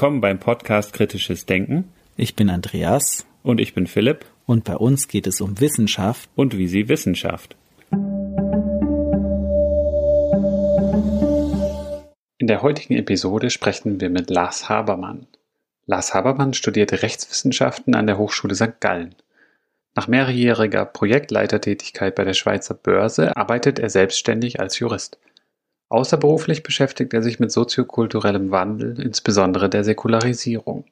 Willkommen beim Podcast Kritisches Denken. Ich bin Andreas. Und ich bin Philipp. Und bei uns geht es um Wissenschaft. Und wie sie Wissenschaft. In der heutigen Episode sprechen wir mit Lars Habermann. Lars Habermann studierte Rechtswissenschaften an der Hochschule St. Gallen. Nach mehrjähriger Projektleitertätigkeit bei der Schweizer Börse arbeitet er selbstständig als Jurist. Außerberuflich beschäftigt er sich mit soziokulturellem Wandel, insbesondere der Säkularisierung.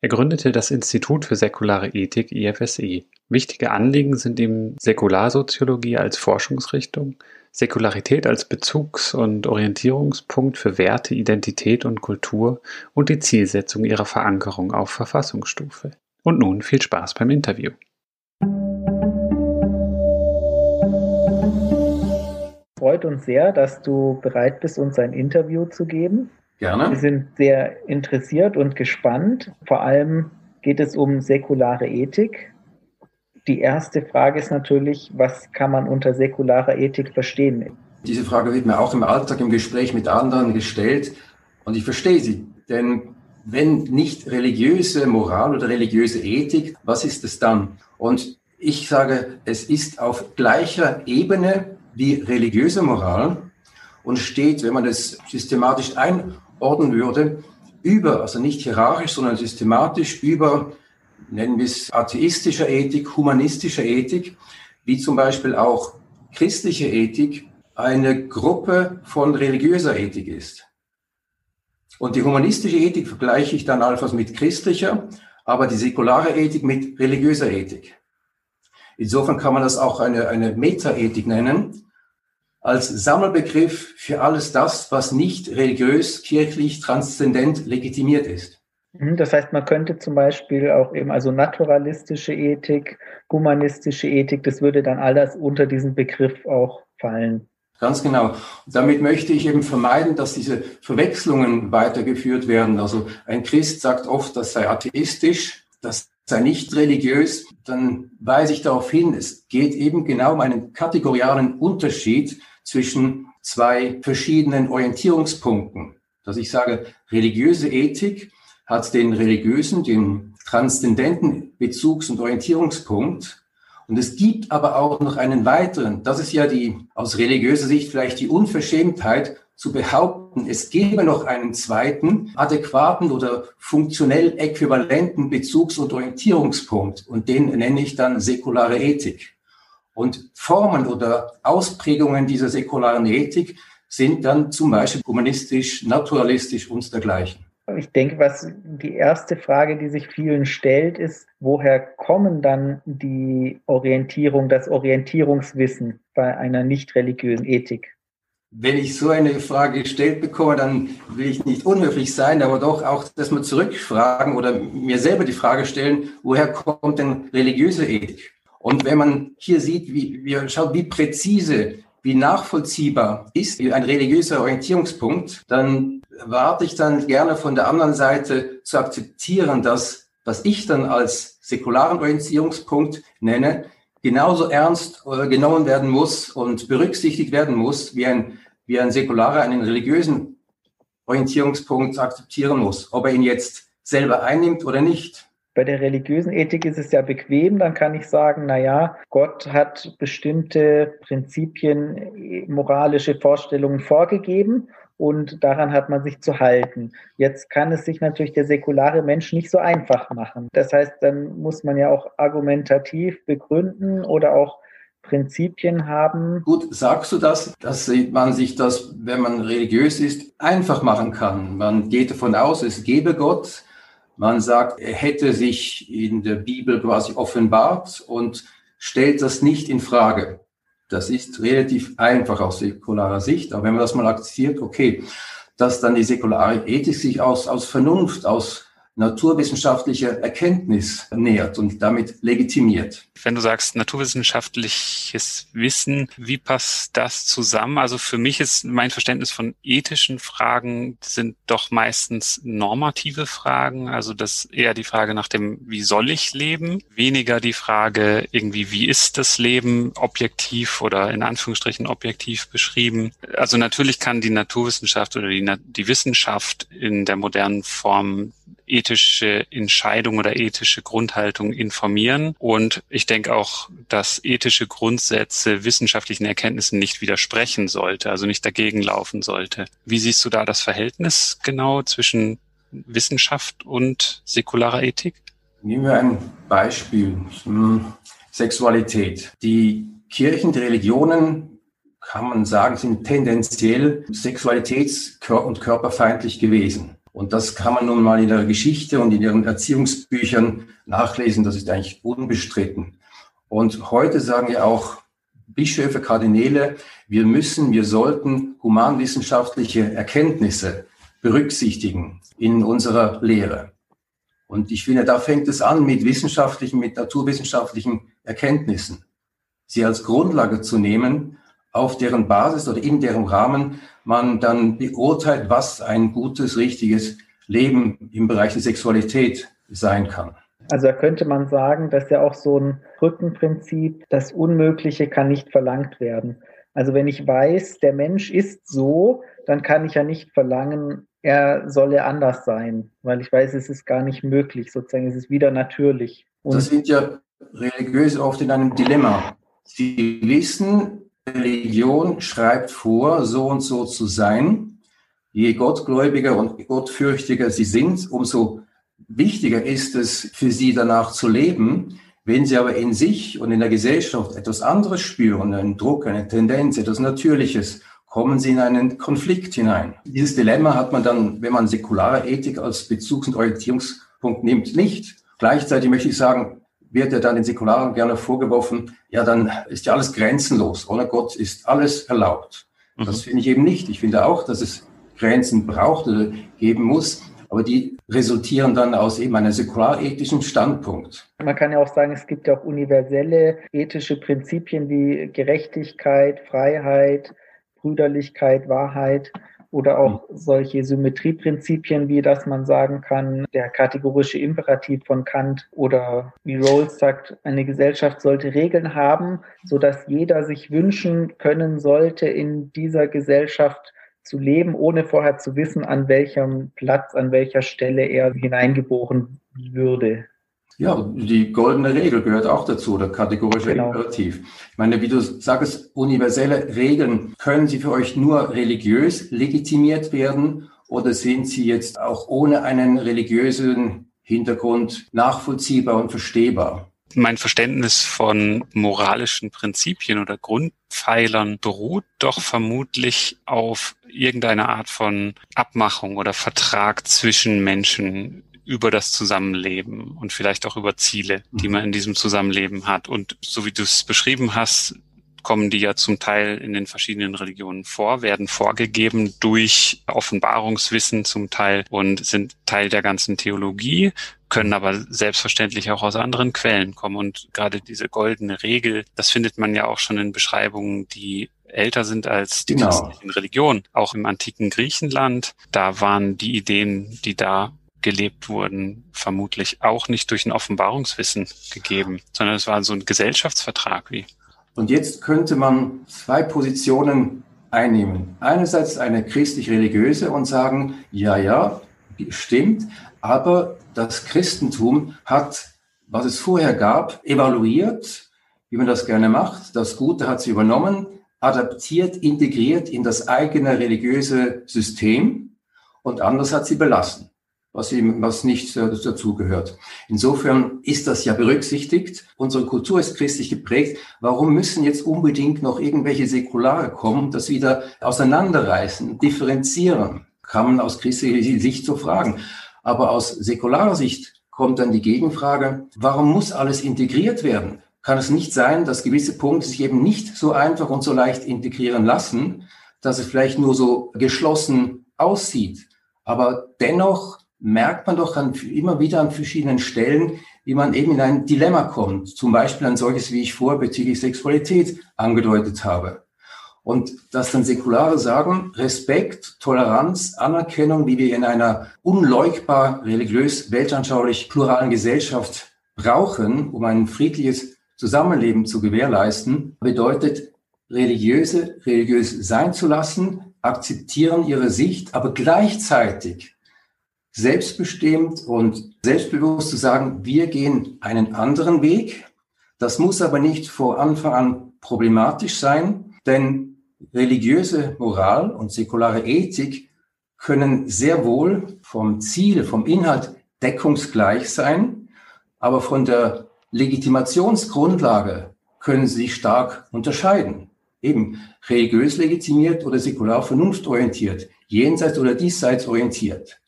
Er gründete das Institut für säkulare Ethik IFSE. Wichtige Anliegen sind ihm Säkularsoziologie als Forschungsrichtung, Säkularität als Bezugs- und Orientierungspunkt für Werte, Identität und Kultur und die Zielsetzung ihrer Verankerung auf Verfassungsstufe. Und nun viel Spaß beim Interview. Freut uns sehr, dass du bereit bist, uns ein Interview zu geben. Gerne. Wir sind sehr interessiert und gespannt. Vor allem geht es um säkulare Ethik. Die erste Frage ist natürlich, was kann man unter säkularer Ethik verstehen? Diese Frage wird mir auch im Alltag im Gespräch mit anderen gestellt und ich verstehe sie. Denn wenn nicht religiöse Moral oder religiöse Ethik, was ist es dann? Und ich sage, es ist auf gleicher Ebene wie religiöse Moral und steht, wenn man das systematisch einordnen würde, über, also nicht hierarchisch, sondern systematisch über, nennen wir es atheistischer Ethik, humanistischer Ethik, wie zum Beispiel auch christliche Ethik eine Gruppe von religiöser Ethik ist. Und die humanistische Ethik vergleiche ich dann allenfalls mit christlicher, aber die säkulare Ethik mit religiöser Ethik. Insofern kann man das auch eine, eine Metaethik nennen, als Sammelbegriff für alles das, was nicht religiös, kirchlich, transzendent legitimiert ist. Mhm, das heißt, man könnte zum Beispiel auch eben, also naturalistische Ethik, humanistische Ethik, das würde dann alles unter diesen Begriff auch fallen. Ganz genau. Und damit möchte ich eben vermeiden, dass diese Verwechslungen weitergeführt werden. Also ein Christ sagt oft, das sei atheistisch, das sei nicht religiös. Dann weise ich darauf hin, es geht eben genau um einen kategorialen Unterschied zwischen zwei verschiedenen Orientierungspunkten. Dass ich sage, religiöse Ethik hat den religiösen, den transzendenten Bezugs- und Orientierungspunkt. Und es gibt aber auch noch einen weiteren. Das ist ja die, aus religiöser Sicht vielleicht die Unverschämtheit zu behaupten, es gebe noch einen zweiten adäquaten oder funktionell äquivalenten Bezugs- und Orientierungspunkt. Und den nenne ich dann säkulare Ethik. Und Formen oder Ausprägungen dieser säkularen Ethik sind dann zum Beispiel humanistisch, naturalistisch und dergleichen. Ich denke, was die erste Frage, die sich vielen stellt, ist, woher kommen dann die Orientierung, das Orientierungswissen bei einer nicht religiösen Ethik? Wenn ich so eine Frage gestellt bekomme, dann will ich nicht unhöflich sein, aber doch auch, dass wir zurückfragen oder mir selber die Frage stellen, woher kommt denn religiöse Ethik? Und wenn man hier sieht, wie, wie schaut, wie präzise, wie nachvollziehbar ist ein religiöser Orientierungspunkt, dann warte ich dann gerne von der anderen Seite zu akzeptieren, dass was ich dann als säkularen Orientierungspunkt nenne, genauso ernst äh, genommen werden muss und berücksichtigt werden muss, wie ein, wie ein säkularer einen religiösen Orientierungspunkt akzeptieren muss, ob er ihn jetzt selber einnimmt oder nicht. Bei der religiösen Ethik ist es ja bequem, dann kann ich sagen, na ja, Gott hat bestimmte Prinzipien, moralische Vorstellungen vorgegeben und daran hat man sich zu halten. Jetzt kann es sich natürlich der säkulare Mensch nicht so einfach machen. Das heißt, dann muss man ja auch argumentativ begründen oder auch Prinzipien haben. Gut, sagst du das, dass man sich das, wenn man religiös ist, einfach machen kann? Man geht davon aus, es gebe Gott, man sagt, er hätte sich in der Bibel quasi offenbart und stellt das nicht in Frage. Das ist relativ einfach aus säkularer Sicht. Aber wenn man das mal akzeptiert, okay, dass dann die säkulare Ethik sich aus, aus Vernunft, aus naturwissenschaftliche Erkenntnis nähert und damit legitimiert. Wenn du sagst naturwissenschaftliches Wissen, wie passt das zusammen? Also für mich ist mein Verständnis von ethischen Fragen sind doch meistens normative Fragen. Also das eher die Frage nach dem, wie soll ich leben? Weniger die Frage irgendwie, wie ist das Leben objektiv oder in Anführungsstrichen objektiv beschrieben? Also natürlich kann die Naturwissenschaft oder die, die Wissenschaft in der modernen Form ethische Entscheidung oder ethische Grundhaltung informieren. Und ich denke auch, dass ethische Grundsätze wissenschaftlichen Erkenntnissen nicht widersprechen sollte, also nicht dagegen laufen sollte. Wie siehst du da das Verhältnis genau zwischen Wissenschaft und säkularer Ethik? Nehmen wir ein Beispiel. Hm, Sexualität. Die Kirchen, die Religionen, kann man sagen, sind tendenziell sexualitäts- und körperfeindlich gewesen. Und das kann man nun mal in der Geschichte und in ihren Erziehungsbüchern nachlesen. Das ist eigentlich unbestritten. Und heute sagen ja auch Bischöfe, Kardinäle, wir müssen, wir sollten humanwissenschaftliche Erkenntnisse berücksichtigen in unserer Lehre. Und ich finde, da fängt es an mit wissenschaftlichen, mit naturwissenschaftlichen Erkenntnissen. Sie als Grundlage zu nehmen, auf deren Basis oder in deren Rahmen man dann beurteilt, was ein gutes, richtiges Leben im Bereich der Sexualität sein kann. Also da könnte man sagen, dass ja auch so ein Brückenprinzip, das Unmögliche kann nicht verlangt werden. Also wenn ich weiß, der Mensch ist so, dann kann ich ja nicht verlangen, er solle anders sein, weil ich weiß, es ist gar nicht möglich, sozusagen, es ist wieder natürlich. Und das sind ja religiös oft in einem Dilemma. Sie wissen, Religion schreibt vor, so und so zu sein. Je gottgläubiger und gottfürchtiger sie sind, umso wichtiger ist es für sie danach zu leben. Wenn sie aber in sich und in der Gesellschaft etwas anderes spüren, einen Druck, eine Tendenz, etwas Natürliches, kommen sie in einen Konflikt hinein. Dieses Dilemma hat man dann, wenn man säkulare Ethik als Bezugs- und Orientierungspunkt nimmt, nicht. Gleichzeitig möchte ich sagen, wird ja dann den Säkularen gerne vorgeworfen, ja, dann ist ja alles grenzenlos. Ohne Gott ist alles erlaubt. Mhm. Das finde ich eben nicht. Ich finde auch, dass es Grenzen braucht oder geben muss. Aber die resultieren dann aus eben einem säkularethischen Standpunkt. Man kann ja auch sagen, es gibt ja auch universelle ethische Prinzipien wie Gerechtigkeit, Freiheit, Brüderlichkeit, Wahrheit oder auch mhm. solche Symmetrieprinzipien, wie dass man sagen kann, der kategorische Imperativ von Kant oder wie Rawls sagt, eine Gesellschaft sollte Regeln haben, so dass jeder sich wünschen können sollte, in dieser Gesellschaft zu leben, ohne vorher zu wissen, an welchem Platz, an welcher Stelle er hineingeboren würde. Ja, die goldene Regel gehört auch dazu, der kategorische genau. Imperativ. Ich meine, wie du sagst, universelle Regeln, können sie für euch nur religiös legitimiert werden oder sind sie jetzt auch ohne einen religiösen Hintergrund nachvollziehbar und verstehbar? Mein Verständnis von moralischen Prinzipien oder Grundpfeilern beruht doch vermutlich auf irgendeiner Art von Abmachung oder Vertrag zwischen Menschen über das Zusammenleben und vielleicht auch über Ziele, die man in diesem Zusammenleben hat. Und so wie du es beschrieben hast, kommen die ja zum Teil in den verschiedenen Religionen vor, werden vorgegeben durch Offenbarungswissen zum Teil und sind Teil der ganzen Theologie, können aber selbstverständlich auch aus anderen Quellen kommen. Und gerade diese goldene Regel, das findet man ja auch schon in Beschreibungen, die älter sind als die genau. christlichen Religionen. Auch im antiken Griechenland, da waren die Ideen, die da gelebt wurden, vermutlich auch nicht durch ein Offenbarungswissen gegeben, sondern es war so ein Gesellschaftsvertrag wie. Und jetzt könnte man zwei Positionen einnehmen. Einerseits eine christlich-religiöse und sagen, ja, ja, stimmt, aber das Christentum hat, was es vorher gab, evaluiert, wie man das gerne macht. Das Gute hat sie übernommen, adaptiert, integriert in das eigene religiöse System und anders hat sie belassen was, ihm, was nicht äh, dazugehört. Insofern ist das ja berücksichtigt. Unsere Kultur ist christlich geprägt. Warum müssen jetzt unbedingt noch irgendwelche Säkulare kommen, das wieder auseinanderreißen, differenzieren? Kann man aus christlicher Sicht so fragen. Aber aus säkularer Sicht kommt dann die Gegenfrage, warum muss alles integriert werden? Kann es nicht sein, dass gewisse Punkte sich eben nicht so einfach und so leicht integrieren lassen, dass es vielleicht nur so geschlossen aussieht, aber dennoch merkt man doch an, immer wieder an verschiedenen Stellen, wie man eben in ein Dilemma kommt. Zum Beispiel ein solches, wie ich vor bezüglich Sexualität angedeutet habe. Und dass dann Säkulare sagen, Respekt, Toleranz, Anerkennung, wie wir in einer unleugbar religiös, weltanschaulich pluralen Gesellschaft brauchen, um ein friedliches Zusammenleben zu gewährleisten, bedeutet, religiöse, religiös sein zu lassen, akzeptieren ihre Sicht, aber gleichzeitig selbstbestimmt und selbstbewusst zu sagen, wir gehen einen anderen Weg. Das muss aber nicht vor Anfang an problematisch sein, denn religiöse Moral und säkulare Ethik können sehr wohl vom Ziel, vom Inhalt deckungsgleich sein, aber von der Legitimationsgrundlage können sie sich stark unterscheiden. Eben religiös legitimiert oder säkular vernunftorientiert, jenseits oder diesseits orientiert.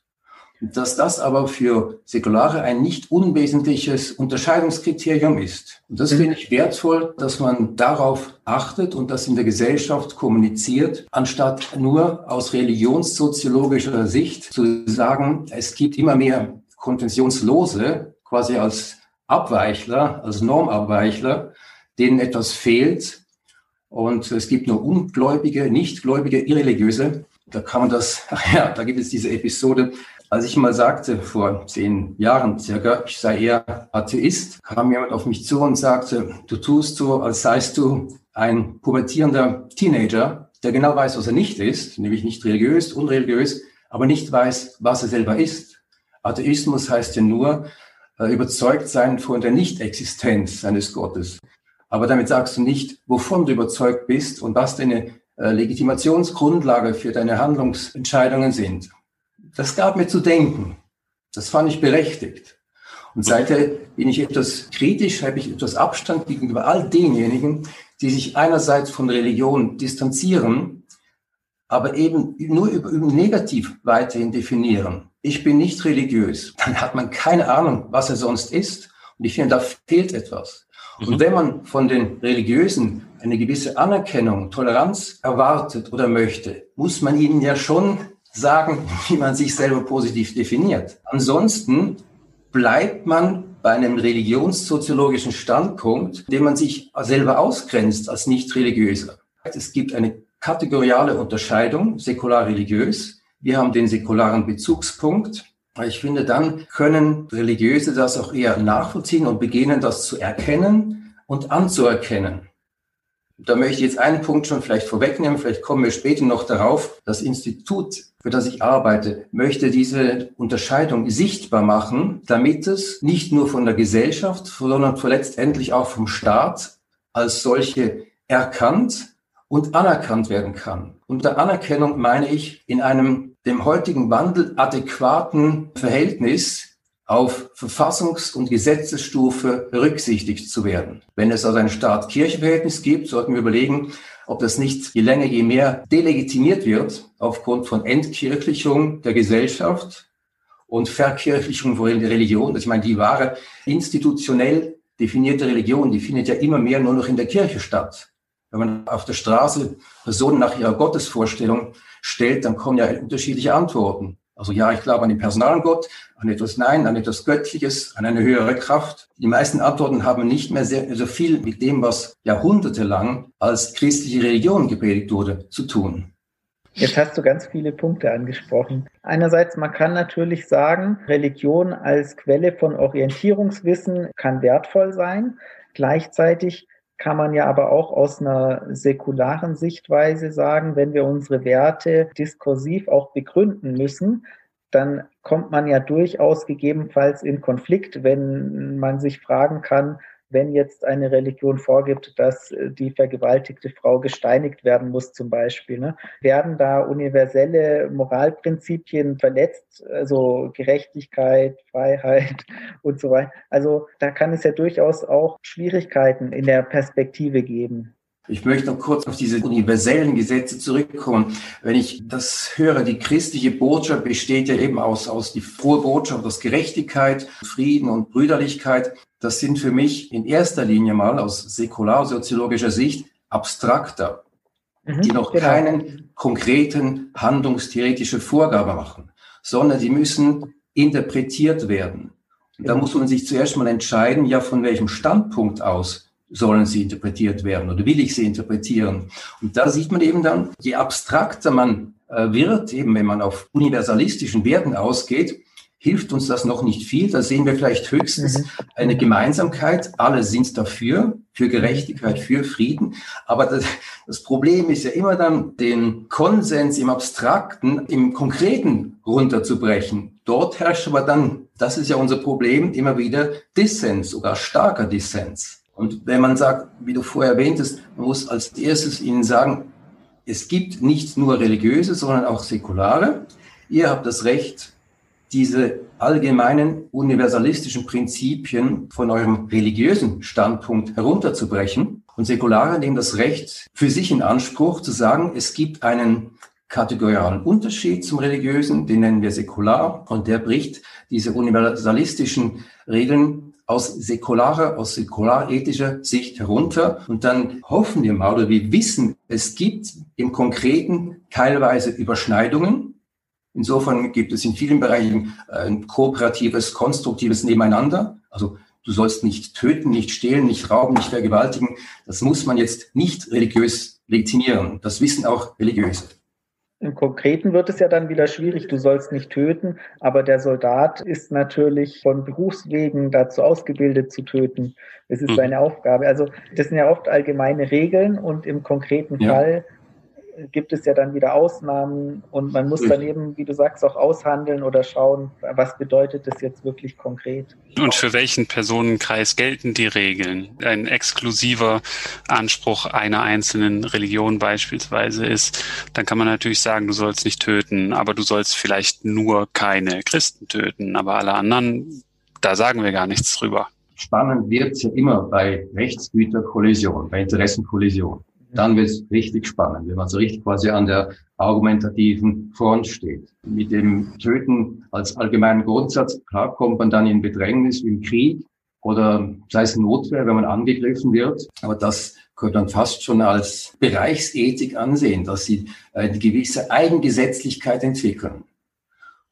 Dass das aber für Säkulare ein nicht unwesentliches Unterscheidungskriterium ist. Und das finde ich wertvoll, dass man darauf achtet und das in der Gesellschaft kommuniziert, anstatt nur aus religionssoziologischer Sicht zu sagen, es gibt immer mehr konventionslose, quasi als Abweichler, als Normabweichler, denen etwas fehlt. Und es gibt nur Ungläubige, Nichtgläubige, Irreligiöse. Da kann man das, ja, da gibt es diese Episode, als ich mal sagte, vor zehn Jahren circa, ich sei eher Atheist, kam jemand auf mich zu und sagte, du tust so, als seist du ein pubertierender Teenager, der genau weiß, was er nicht ist, nämlich nicht religiös, unreligiös, aber nicht weiß, was er selber ist. Atheismus heißt ja nur, äh, überzeugt sein von der Nichtexistenz seines Gottes. Aber damit sagst du nicht, wovon du überzeugt bist und was deine Legitimationsgrundlage für deine Handlungsentscheidungen sind. Das gab mir zu denken. Das fand ich berechtigt. Und seither bin ich etwas kritisch, habe ich etwas Abstand gegenüber all denjenigen, die sich einerseits von Religion distanzieren, aber eben nur über, über negativ weiterhin definieren. Ich bin nicht religiös. Dann hat man keine Ahnung, was er sonst ist. Und ich finde, da fehlt etwas. Und mhm. wenn man von den Religiösen eine gewisse Anerkennung, Toleranz erwartet oder möchte, muss man ihnen ja schon sagen, wie man sich selber positiv definiert. Ansonsten bleibt man bei einem religionssoziologischen Standpunkt, dem man sich selber ausgrenzt als nicht religiöser. Es gibt eine kategoriale Unterscheidung, säkular-religiös. Wir haben den säkularen Bezugspunkt. Ich finde, dann können Religiöse das auch eher nachvollziehen und beginnen, das zu erkennen und anzuerkennen. Da möchte ich jetzt einen Punkt schon vielleicht vorwegnehmen, vielleicht kommen wir später noch darauf. Das Institut, für das ich arbeite, möchte diese Unterscheidung sichtbar machen, damit es nicht nur von der Gesellschaft, sondern letztendlich auch vom Staat als solche erkannt und anerkannt werden kann. Unter Anerkennung meine ich in einem dem heutigen Wandel adäquaten Verhältnis auf Verfassungs- und Gesetzesstufe berücksichtigt zu werden. Wenn es also ein Staat-Kirche-Verhältnis gibt, sollten wir überlegen, ob das nicht je länger, je mehr delegitimiert wird aufgrund von Entkirchlichung der Gesellschaft und Verkirchlichung von Religion. Ich meine, die wahre institutionell definierte Religion, die findet ja immer mehr nur noch in der Kirche statt. Wenn man auf der Straße Personen nach ihrer Gottesvorstellung stellt, dann kommen ja unterschiedliche Antworten. Also ja, ich glaube an den Personalgott, an etwas Nein, an etwas Göttliches, an eine höhere Kraft. Die meisten Antworten haben nicht mehr sehr, so viel mit dem, was jahrhundertelang als christliche Religion gepredigt wurde, zu tun. Jetzt hast du ganz viele Punkte angesprochen. Einerseits, man kann natürlich sagen, Religion als Quelle von Orientierungswissen kann wertvoll sein. Gleichzeitig kann man ja aber auch aus einer säkularen Sichtweise sagen, wenn wir unsere Werte diskursiv auch begründen müssen, dann kommt man ja durchaus gegebenenfalls in Konflikt, wenn man sich fragen kann, wenn jetzt eine Religion vorgibt, dass äh, die vergewaltigte Frau gesteinigt werden muss zum Beispiel, ne? werden da universelle Moralprinzipien verletzt, also Gerechtigkeit, Freiheit und so weiter. Also da kann es ja durchaus auch Schwierigkeiten in der Perspektive geben. Ich möchte noch kurz auf diese universellen Gesetze zurückkommen. Wenn ich das höre, die christliche Botschaft besteht ja eben aus, aus die frohe Botschaft aus Gerechtigkeit, Frieden und Brüderlichkeit. Das sind für mich in erster Linie mal aus säkularsoziologischer Sicht abstrakter, mhm, die noch genau. keinen konkreten handlungstheoretische Vorgabe machen, sondern die müssen interpretiert werden. Da genau. muss man sich zuerst mal entscheiden, ja, von welchem Standpunkt aus sollen sie interpretiert werden oder will ich sie interpretieren? Und da sieht man eben dann, je abstrakter man äh, wird, eben wenn man auf universalistischen Werten ausgeht, hilft uns das noch nicht viel. Da sehen wir vielleicht höchstens mhm. eine Gemeinsamkeit. Alle sind dafür, für Gerechtigkeit, für Frieden. Aber das, das, Problem ist ja immer dann, den Konsens im Abstrakten, im Konkreten runterzubrechen. Dort herrscht aber dann, das ist ja unser Problem, immer wieder Dissens, sogar starker Dissens. Und wenn man sagt, wie du vorher erwähntest, man muss als erstes ihnen sagen, es gibt nicht nur religiöse, sondern auch säkulare. Ihr habt das Recht, diese allgemeinen universalistischen Prinzipien von eurem religiösen Standpunkt herunterzubrechen. Und Säkulare nehmen das Recht für sich in Anspruch zu sagen, es gibt einen kategorialen Unterschied zum religiösen, den nennen wir säkular, und der bricht diese universalistischen Regeln aus säkularer, aus säkularethischer Sicht herunter. Und dann hoffen wir mal oder wir wissen, es gibt im Konkreten teilweise Überschneidungen, Insofern gibt es in vielen Bereichen ein kooperatives, konstruktives Nebeneinander. Also du sollst nicht töten, nicht stehlen, nicht rauben, nicht vergewaltigen. Das muss man jetzt nicht religiös legitimieren. Das wissen auch Religiöse. Im Konkreten wird es ja dann wieder schwierig, du sollst nicht töten, aber der Soldat ist natürlich von Berufswegen dazu ausgebildet zu töten. Es ist mhm. seine Aufgabe. Also das sind ja oft allgemeine Regeln und im konkreten ja. Fall gibt es ja dann wieder Ausnahmen und man muss dann eben, wie du sagst, auch aushandeln oder schauen, was bedeutet das jetzt wirklich konkret. Und für welchen Personenkreis gelten die Regeln? Ein exklusiver Anspruch einer einzelnen Religion beispielsweise ist, dann kann man natürlich sagen, du sollst nicht töten, aber du sollst vielleicht nur keine Christen töten, aber alle anderen, da sagen wir gar nichts drüber. Spannend wird es ja immer bei Rechtsgüterkollision, bei Interessenkollision dann wird es richtig spannend, wenn man so richtig quasi an der argumentativen Front steht. Mit dem Töten als allgemeinen Grundsatz, klar kommt man dann in Bedrängnis im Krieg oder sei es Notwehr, wenn man angegriffen wird. Aber das könnte man fast schon als Bereichsethik ansehen, dass sie eine gewisse Eigengesetzlichkeit entwickeln.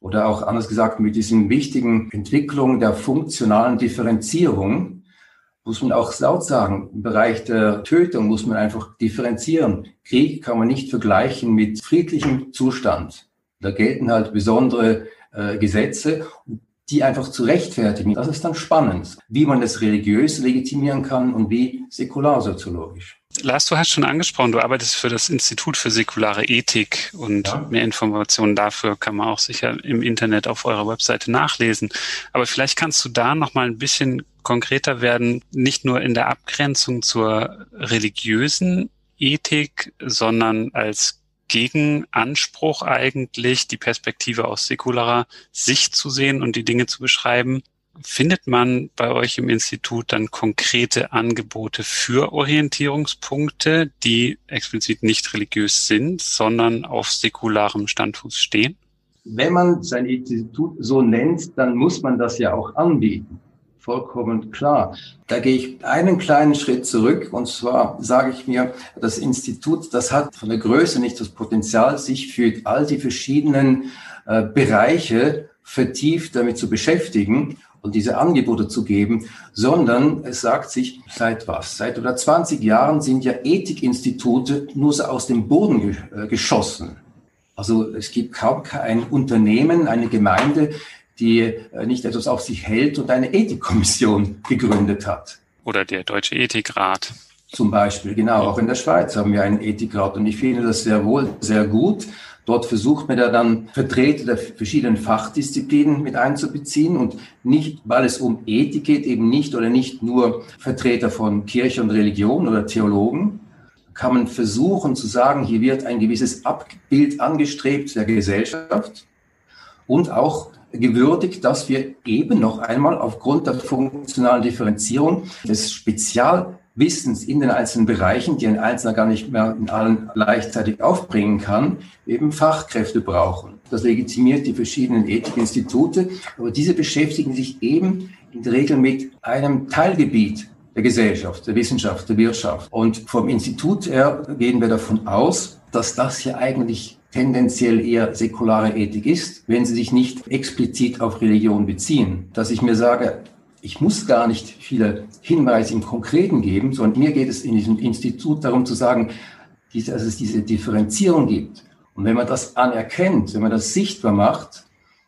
Oder auch anders gesagt, mit diesen wichtigen Entwicklungen der funktionalen Differenzierung, muss man auch laut sagen, im Bereich der Tötung muss man einfach differenzieren. Krieg kann man nicht vergleichen mit friedlichem Zustand. Da gelten halt besondere äh, Gesetze, die einfach zu rechtfertigen. Das ist dann spannend, wie man es religiös legitimieren kann und wie säkularsoziologisch. Lars, du hast schon angesprochen, du arbeitest für das Institut für säkulare Ethik und ja. mehr Informationen dafür kann man auch sicher im Internet auf eurer Webseite nachlesen. Aber vielleicht kannst du da noch mal ein bisschen konkreter werden, nicht nur in der Abgrenzung zur religiösen Ethik, sondern als Gegenanspruch eigentlich die Perspektive aus säkularer Sicht zu sehen und die Dinge zu beschreiben. Findet man bei euch im Institut dann konkrete Angebote für Orientierungspunkte, die explizit nicht religiös sind, sondern auf säkularem Standfuß stehen? Wenn man sein Institut so nennt, dann muss man das ja auch anbieten vollkommen klar. Da gehe ich einen kleinen Schritt zurück und zwar sage ich mir, das Institut, das hat von der Größe nicht das Potenzial, sich für all die verschiedenen äh, Bereiche vertieft damit zu beschäftigen und diese Angebote zu geben, sondern es sagt sich, seit was? Seit oder 20 Jahren sind ja Ethikinstitute nur so aus dem Boden ge äh, geschossen. Also es gibt kaum kein Unternehmen, eine Gemeinde, die äh, nicht etwas auf sich hält und eine Ethikkommission gegründet hat. Oder der Deutsche Ethikrat. Zum Beispiel, genau. Auch in der Schweiz haben wir einen Ethikrat und ich finde das sehr wohl sehr gut. Dort versucht man ja dann Vertreter der verschiedenen Fachdisziplinen mit einzubeziehen und nicht, weil es um Ethik geht, eben nicht oder nicht nur Vertreter von Kirche und Religion oder Theologen, kann man versuchen zu sagen, hier wird ein gewisses Abbild angestrebt der Gesellschaft und auch gewürdigt, dass wir eben noch einmal aufgrund der funktionalen Differenzierung des Spezialwissens in den einzelnen Bereichen, die ein Einzelner gar nicht mehr in allen gleichzeitig aufbringen kann, eben Fachkräfte brauchen. Das legitimiert die verschiedenen Ethikinstitute, aber diese beschäftigen sich eben in der Regel mit einem Teilgebiet der Gesellschaft, der Wissenschaft, der Wirtschaft. Und vom Institut her gehen wir davon aus, dass das hier eigentlich tendenziell eher säkulare Ethik ist, wenn sie sich nicht explizit auf Religion beziehen. Dass ich mir sage, ich muss gar nicht viele Hinweise im Konkreten geben, sondern mir geht es in diesem Institut darum zu sagen, dass es diese Differenzierung gibt. Und wenn man das anerkennt, wenn man das sichtbar macht,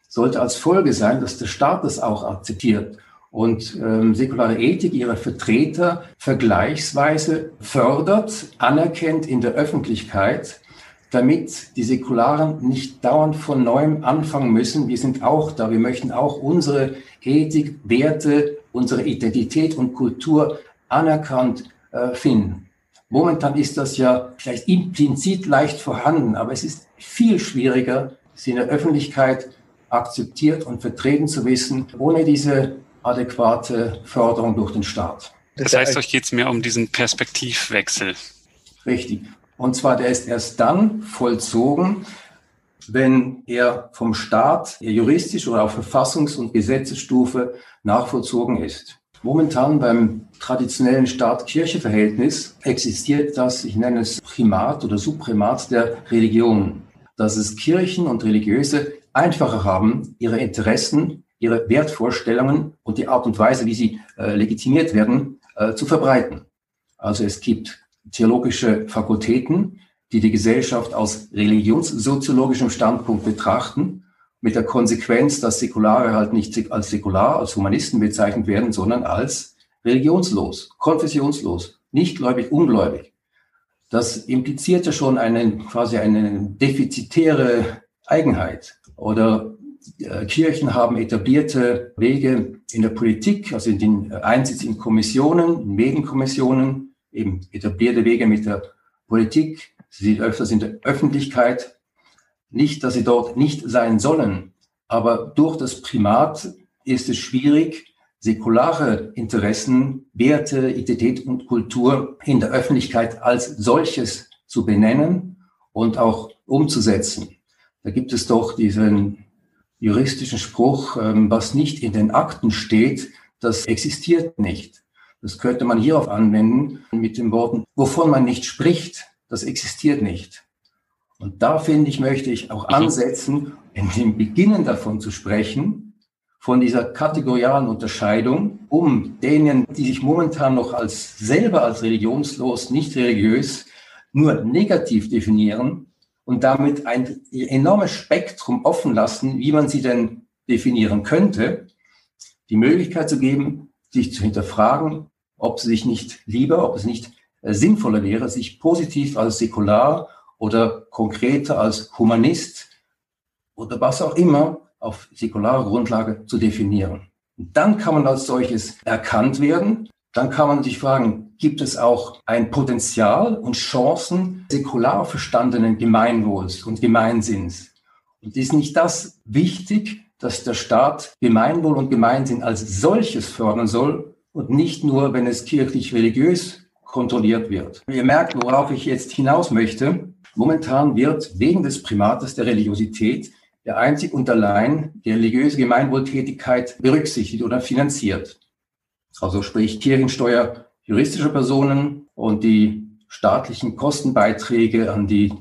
sollte als Folge sein, dass der Staat das auch akzeptiert und ähm, säkulare Ethik ihre Vertreter vergleichsweise fördert, anerkennt in der Öffentlichkeit, damit die Säkularen nicht dauernd von neuem anfangen müssen. Wir sind auch da, wir möchten auch unsere Ethik, Werte, unsere Identität und Kultur anerkannt äh, finden. Momentan ist das ja vielleicht implizit leicht vorhanden, aber es ist viel schwieriger, sie in der Öffentlichkeit akzeptiert und vertreten zu wissen, ohne diese adäquate Förderung durch den Staat. Das heißt, euch geht es mehr um diesen Perspektivwechsel. Richtig. Und zwar, der ist erst dann vollzogen, wenn er vom Staat juristisch oder auf Verfassungs- und Gesetzesstufe nachvollzogen ist. Momentan beim traditionellen Staat-Kirche-Verhältnis existiert das, ich nenne es Primat oder Suprimat der Religion, dass es Kirchen und Religiöse einfacher haben, ihre Interessen, ihre Wertvorstellungen und die Art und Weise, wie sie äh, legitimiert werden, äh, zu verbreiten. Also es gibt theologische Fakultäten, die die Gesellschaft aus religionssoziologischem Standpunkt betrachten, mit der Konsequenz, dass Säkulare halt nicht als säkular, als Humanisten bezeichnet werden, sondern als religionslos, konfessionslos, nichtgläubig, ungläubig. Das impliziert ja schon eine, quasi eine defizitäre Eigenheit. Oder äh, Kirchen haben etablierte Wege in der Politik, also in den Einsitz in Kommissionen, in Medienkommissionen, eben etablierte Wege mit der Politik. Sie sind öfters in der Öffentlichkeit. Nicht, dass sie dort nicht sein sollen, aber durch das Primat ist es schwierig, säkulare Interessen, Werte, Identität und Kultur in der Öffentlichkeit als solches zu benennen und auch umzusetzen. Da gibt es doch diesen juristischen Spruch, ähm, was nicht in den Akten steht, das existiert nicht. Das könnte man hierauf anwenden mit den Worten, wovon man nicht spricht, das existiert nicht. Und da finde ich, möchte ich auch ansetzen, in dem Beginnen davon zu sprechen, von dieser kategorialen Unterscheidung, um denen, die sich momentan noch als selber als religionslos, nicht religiös, nur negativ definieren und damit ein enormes Spektrum offen lassen, wie man sie denn definieren könnte, die Möglichkeit zu geben, sich zu hinterfragen, ob es sich nicht lieber, ob es nicht äh, sinnvoller wäre, sich positiv als säkular oder konkreter als Humanist oder was auch immer auf säkularer Grundlage zu definieren. Und dann kann man als solches erkannt werden. Dann kann man sich fragen, gibt es auch ein Potenzial und Chancen säkular verstandenen Gemeinwohls und Gemeinsinns? Und ist nicht das wichtig, dass der Staat Gemeinwohl und Gemeinsinn als solches fördern soll und nicht nur, wenn es kirchlich-religiös kontrolliert wird. Ihr merkt, worauf ich jetzt hinaus möchte. Momentan wird wegen des Primates der Religiosität der einzig und allein die religiöse Gemeinwohltätigkeit berücksichtigt oder finanziert. Also sprich Kirchensteuer juristischer Personen und die staatlichen Kostenbeiträge an die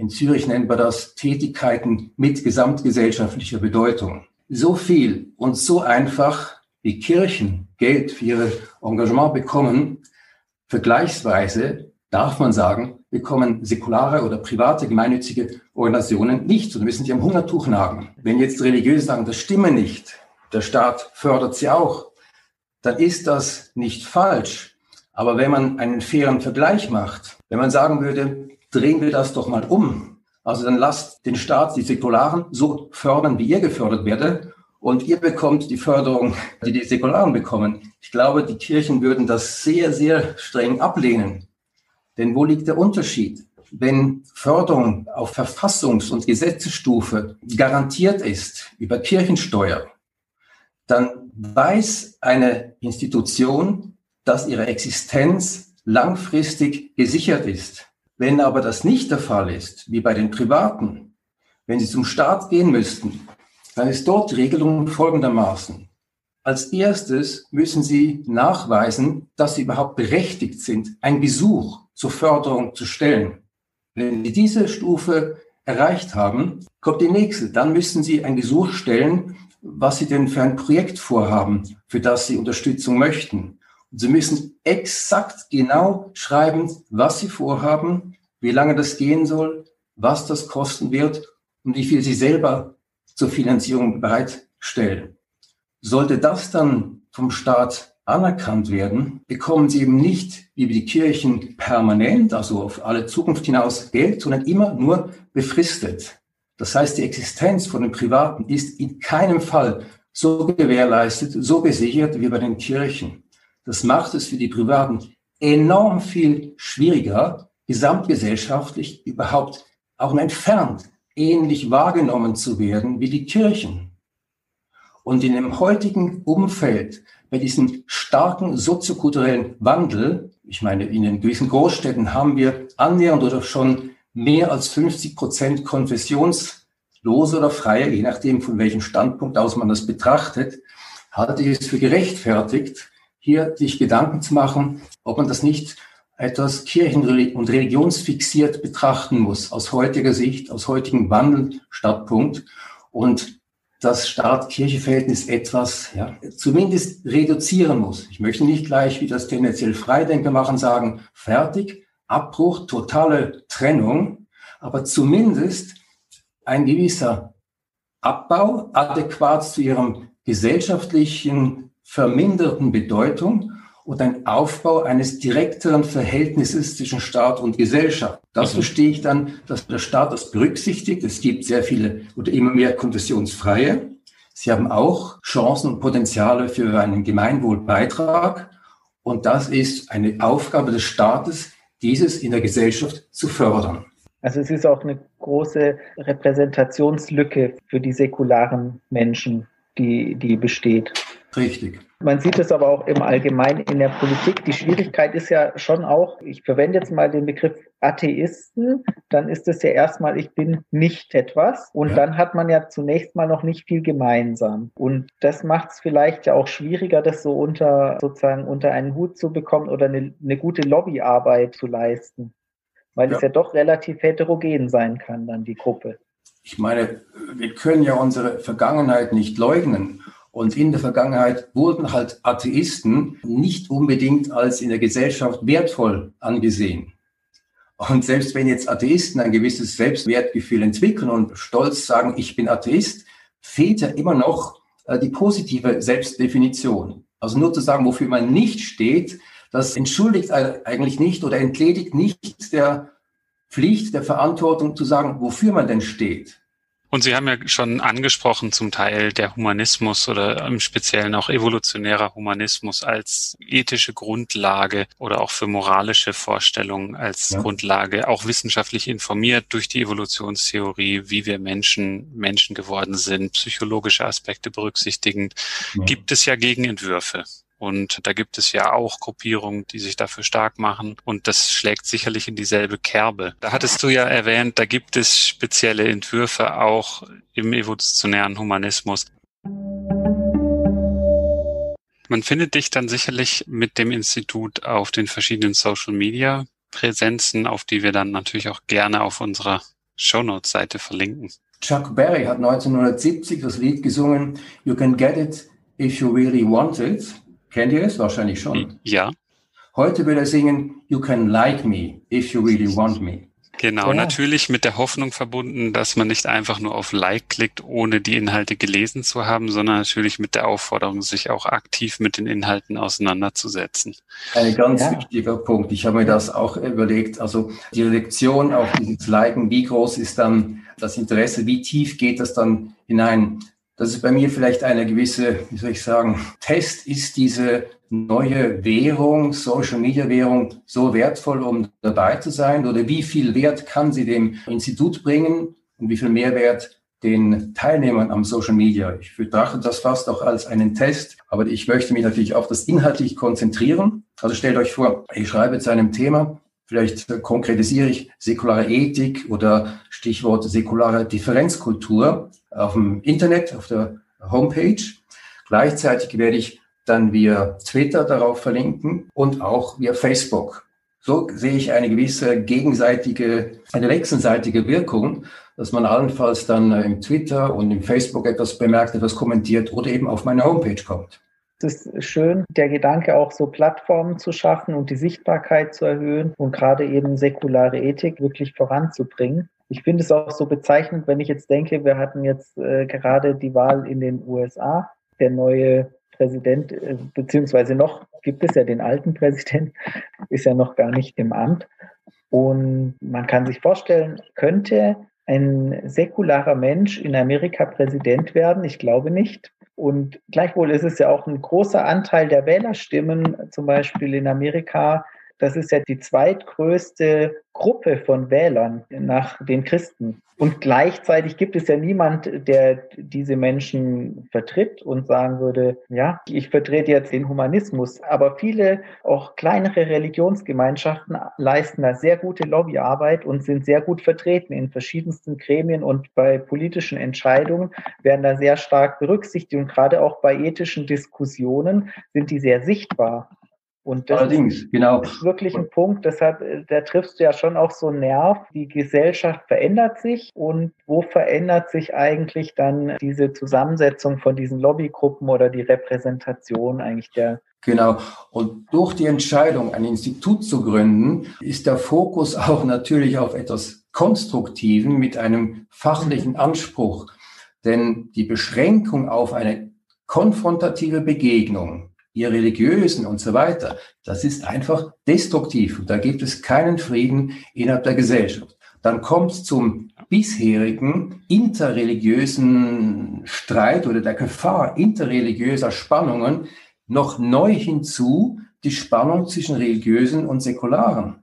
in Zürich nennt man das Tätigkeiten mit gesamtgesellschaftlicher Bedeutung. So viel und so einfach wie Kirchen Geld für ihr Engagement bekommen, vergleichsweise darf man sagen, bekommen säkulare oder private gemeinnützige Organisationen nicht. Und müssen sie am Hungertuch nagen. Wenn jetzt Religiöse sagen, das stimme nicht, der Staat fördert sie auch, dann ist das nicht falsch. Aber wenn man einen fairen Vergleich macht, wenn man sagen würde, drehen wir das doch mal um. Also dann lasst den Staat, die Säkularen, so fördern, wie ihr gefördert werdet. Und ihr bekommt die Förderung, die die Säkularen bekommen. Ich glaube, die Kirchen würden das sehr, sehr streng ablehnen. Denn wo liegt der Unterschied? Wenn Förderung auf Verfassungs- und Gesetzesstufe garantiert ist über Kirchensteuer, dann weiß eine Institution, dass ihre Existenz langfristig gesichert ist. Wenn aber das nicht der Fall ist, wie bei den Privaten, wenn sie zum Staat gehen müssten, dann ist dort die Regelung folgendermaßen. Als erstes müssen Sie nachweisen, dass Sie überhaupt berechtigt sind, einen Besuch zur Förderung zu stellen. Wenn Sie diese Stufe erreicht haben, kommt die nächste. Dann müssen Sie ein Gesuch stellen, was Sie denn für ein Projekt vorhaben, für das Sie Unterstützung möchten. Sie müssen exakt genau schreiben, was Sie vorhaben, wie lange das gehen soll, was das kosten wird und wie viel Sie selber zur Finanzierung bereitstellen. Sollte das dann vom Staat anerkannt werden, bekommen sie eben nicht wie die Kirchen permanent, also auf alle Zukunft hinaus Geld, sondern immer nur befristet. Das heißt, die Existenz von den Privaten ist in keinem Fall so gewährleistet, so gesichert wie bei den Kirchen. Das macht es für die Privaten enorm viel schwieriger, gesamtgesellschaftlich überhaupt auch entfernt ähnlich wahrgenommen zu werden wie die Kirchen. Und in dem heutigen Umfeld, bei diesem starken soziokulturellen Wandel, ich meine, in den gewissen Großstädten haben wir annähernd oder schon mehr als 50 Prozent konfessionslose oder freie, je nachdem von welchem Standpunkt aus man das betrachtet, halte ich es für gerechtfertigt, hier sich Gedanken zu machen, ob man das nicht etwas kirchen- und religionsfixiert betrachten muss, aus heutiger Sicht, aus heutigem Wandelstandpunkt und das Staat-Kirche-Verhältnis etwas, ja, zumindest reduzieren muss. Ich möchte nicht gleich, wie das tendenziell Freidenker machen, sagen, fertig, Abbruch, totale Trennung, aber zumindest ein gewisser Abbau adäquat zu ihrem gesellschaftlichen verminderten Bedeutung und ein Aufbau eines direkteren Verhältnisses zwischen Staat und Gesellschaft. Das mhm. verstehe ich dann, dass der Staat das berücksichtigt. Es gibt sehr viele oder immer mehr konfessionsfreie. Sie haben auch Chancen und Potenziale für einen Gemeinwohlbeitrag. Und das ist eine Aufgabe des Staates, dieses in der Gesellschaft zu fördern. Also es ist auch eine große Repräsentationslücke für die säkularen Menschen, die, die besteht. Richtig. Man sieht es aber auch im Allgemeinen in der Politik. Die Schwierigkeit ist ja schon auch, ich verwende jetzt mal den Begriff Atheisten, dann ist es ja erstmal, ich bin nicht etwas. Und ja. dann hat man ja zunächst mal noch nicht viel gemeinsam. Und das macht es vielleicht ja auch schwieriger, das so unter sozusagen unter einen Hut zu bekommen oder eine, eine gute Lobbyarbeit zu leisten. Weil ja. es ja doch relativ heterogen sein kann, dann die Gruppe. Ich meine, wir können ja unsere Vergangenheit nicht leugnen. Und in der Vergangenheit wurden halt Atheisten nicht unbedingt als in der Gesellschaft wertvoll angesehen. Und selbst wenn jetzt Atheisten ein gewisses Selbstwertgefühl entwickeln und stolz sagen, ich bin Atheist, fehlt ja immer noch äh, die positive Selbstdefinition. Also nur zu sagen, wofür man nicht steht, das entschuldigt eigentlich nicht oder entledigt nicht der Pflicht, der Verantwortung zu sagen, wofür man denn steht. Und Sie haben ja schon angesprochen, zum Teil der Humanismus oder im Speziellen auch evolutionärer Humanismus als ethische Grundlage oder auch für moralische Vorstellungen als ja. Grundlage, auch wissenschaftlich informiert durch die Evolutionstheorie, wie wir Menschen Menschen geworden sind, psychologische Aspekte berücksichtigend, ja. gibt es ja Gegenentwürfe. Und da gibt es ja auch Gruppierungen, die sich dafür stark machen. Und das schlägt sicherlich in dieselbe Kerbe. Da hattest du ja erwähnt, da gibt es spezielle Entwürfe auch im evolutionären Humanismus. Man findet dich dann sicherlich mit dem Institut auf den verschiedenen Social Media Präsenzen, auf die wir dann natürlich auch gerne auf unserer Shownotes-Seite verlinken. Chuck Berry hat 1970 das Lied gesungen, You can get it if you really want it. Kennt ihr es? Wahrscheinlich schon. Ja. Heute will er singen, You can like me if you really want me. Genau, ja. natürlich mit der Hoffnung verbunden, dass man nicht einfach nur auf Like klickt, ohne die Inhalte gelesen zu haben, sondern natürlich mit der Aufforderung, sich auch aktiv mit den Inhalten auseinanderzusetzen. Ein ganz ja. wichtiger Punkt. Ich habe mir das auch überlegt. Also die Redaktion auf dieses Liken, wie groß ist dann das Interesse, wie tief geht das dann hinein? Das ist bei mir vielleicht eine gewisse, wie soll ich sagen, Test, ist diese neue Währung, Social Media Währung so wertvoll, um dabei zu sein? Oder wie viel Wert kann sie dem Institut bringen und wie viel Mehrwert den Teilnehmern am Social Media? Ich betrachte das fast auch als einen Test, aber ich möchte mich natürlich auf das inhaltlich konzentrieren. Also stellt euch vor, ich schreibe zu einem Thema, Vielleicht konkretisiere ich säkulare Ethik oder Stichwort säkulare Differenzkultur auf dem Internet, auf der Homepage. Gleichzeitig werde ich dann via Twitter darauf verlinken und auch via Facebook. So sehe ich eine gewisse gegenseitige, eine wechselseitige Wirkung, dass man allenfalls dann im Twitter und im Facebook etwas bemerkt, etwas kommentiert oder eben auf meine Homepage kommt. Es ist schön, der Gedanke auch so Plattformen zu schaffen und die Sichtbarkeit zu erhöhen und gerade eben säkulare Ethik wirklich voranzubringen. Ich finde es auch so bezeichnend, wenn ich jetzt denke, wir hatten jetzt äh, gerade die Wahl in den USA. Der neue Präsident, äh, beziehungsweise noch gibt es ja den alten Präsident, ist ja noch gar nicht im Amt. Und man kann sich vorstellen, könnte ein säkularer Mensch in Amerika Präsident werden? Ich glaube nicht. Und gleichwohl ist es ja auch ein großer Anteil der Wählerstimmen, zum Beispiel in Amerika, das ist ja die zweitgrößte Gruppe von Wählern nach den Christen. Und gleichzeitig gibt es ja niemand, der diese Menschen vertritt und sagen würde, ja, ich vertrete jetzt den Humanismus. Aber viele, auch kleinere Religionsgemeinschaften leisten da sehr gute Lobbyarbeit und sind sehr gut vertreten in verschiedensten Gremien und bei politischen Entscheidungen werden da sehr stark berücksichtigt. Und gerade auch bei ethischen Diskussionen sind die sehr sichtbar. Und das Allerdings, ist, genau. ist wirklich ein Punkt, deshalb, äh, da triffst du ja schon auch so einen Nerv. Die Gesellschaft verändert sich und wo verändert sich eigentlich dann diese Zusammensetzung von diesen Lobbygruppen oder die Repräsentation eigentlich der Genau. Und durch die Entscheidung, ein Institut zu gründen, ist der Fokus auch natürlich auf etwas Konstruktiven mit einem fachlichen Anspruch. Denn die Beschränkung auf eine konfrontative Begegnung ihr religiösen und so weiter, das ist einfach destruktiv und da gibt es keinen Frieden innerhalb der Gesellschaft. Dann kommt zum bisherigen interreligiösen Streit oder der Gefahr interreligiöser Spannungen noch neu hinzu die Spannung zwischen religiösen und säkularen.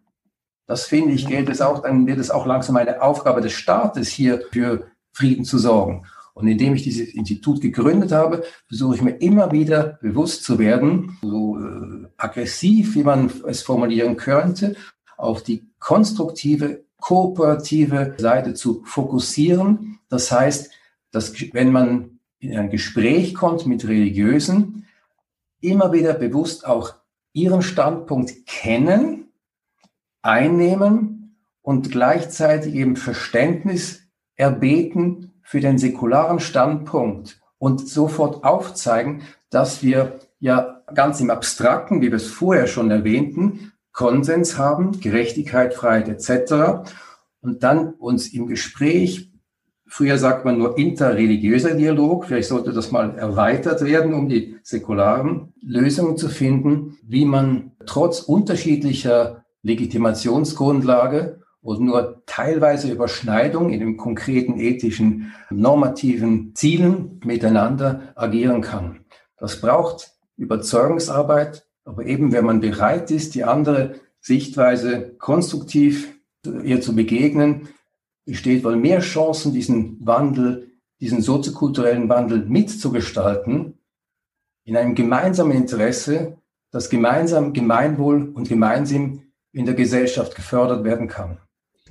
Das finde ich, gilt es auch, dann wird es auch langsam eine Aufgabe des Staates hier für Frieden zu sorgen. Und indem ich dieses Institut gegründet habe, versuche ich mir immer wieder bewusst zu werden, so äh, aggressiv, wie man es formulieren könnte, auf die konstruktive, kooperative Seite zu fokussieren. Das heißt, dass wenn man in ein Gespräch kommt mit Religiösen, immer wieder bewusst auch ihren Standpunkt kennen, einnehmen und gleichzeitig eben Verständnis erbeten für den säkularen Standpunkt und sofort aufzeigen, dass wir ja ganz im Abstrakten, wie wir es vorher schon erwähnten, Konsens haben, Gerechtigkeit, Freiheit etc. Und dann uns im Gespräch, früher sagt man nur interreligiöser Dialog, vielleicht sollte das mal erweitert werden, um die säkularen Lösungen zu finden, wie man trotz unterschiedlicher Legitimationsgrundlage und nur teilweise Überschneidung in den konkreten ethischen, normativen Zielen miteinander agieren kann. Das braucht Überzeugungsarbeit, aber eben wenn man bereit ist, die andere Sichtweise konstruktiv ihr zu begegnen, besteht wohl mehr Chancen, diesen Wandel, diesen soziokulturellen Wandel mitzugestalten, in einem gemeinsamen Interesse, das gemeinsam Gemeinwohl und Gemeinsinn in der Gesellschaft gefördert werden kann.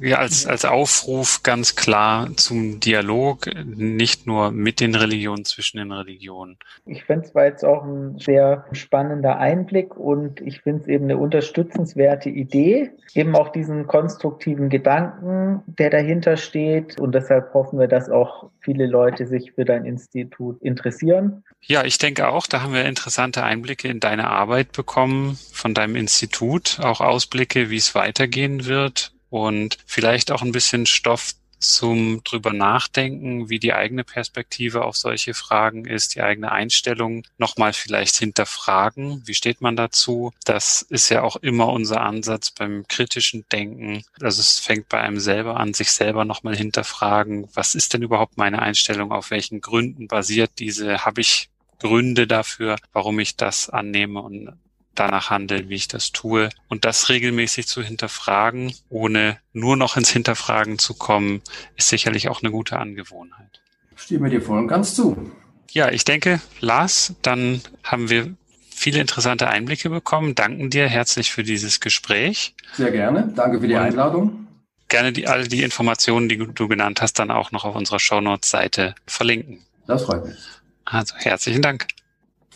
Ja, als, als Aufruf ganz klar zum Dialog, nicht nur mit den Religionen, zwischen den Religionen. Ich finde es war jetzt auch ein sehr spannender Einblick und ich finde es eben eine unterstützenswerte Idee, eben auch diesen konstruktiven Gedanken, der dahinter steht und deshalb hoffen wir, dass auch viele Leute sich für dein Institut interessieren. Ja, ich denke auch, da haben wir interessante Einblicke in deine Arbeit bekommen von deinem Institut, auch Ausblicke, wie es weitergehen wird und vielleicht auch ein bisschen Stoff zum drüber nachdenken, wie die eigene Perspektive auf solche Fragen ist, die eigene Einstellung nochmal vielleicht hinterfragen. Wie steht man dazu? Das ist ja auch immer unser Ansatz beim kritischen Denken. Also es fängt bei einem selber an, sich selber nochmal hinterfragen. Was ist denn überhaupt meine Einstellung? Auf welchen Gründen basiert diese? Habe ich Gründe dafür, warum ich das annehme und danach handeln, wie ich das tue. Und das regelmäßig zu hinterfragen, ohne nur noch ins Hinterfragen zu kommen, ist sicherlich auch eine gute Angewohnheit. Stimme dir voll und ganz zu. Ja, ich denke, Lars, dann haben wir viele interessante Einblicke bekommen. Danken dir herzlich für dieses Gespräch. Sehr gerne. Danke für die Einladung. Gerne die, alle die Informationen, die du genannt hast, dann auch noch auf unserer Shownotes-Seite verlinken. Das freut mich. Also herzlichen Dank.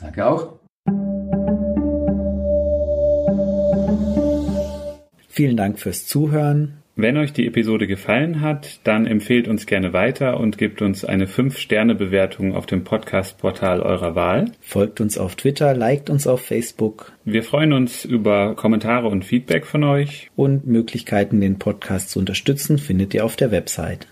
Danke auch. Vielen Dank fürs Zuhören. Wenn euch die Episode gefallen hat, dann empfehlt uns gerne weiter und gebt uns eine 5-Sterne-Bewertung auf dem Podcast-Portal eurer Wahl. Folgt uns auf Twitter, liked uns auf Facebook. Wir freuen uns über Kommentare und Feedback von euch. Und Möglichkeiten, den Podcast zu unterstützen, findet ihr auf der Website.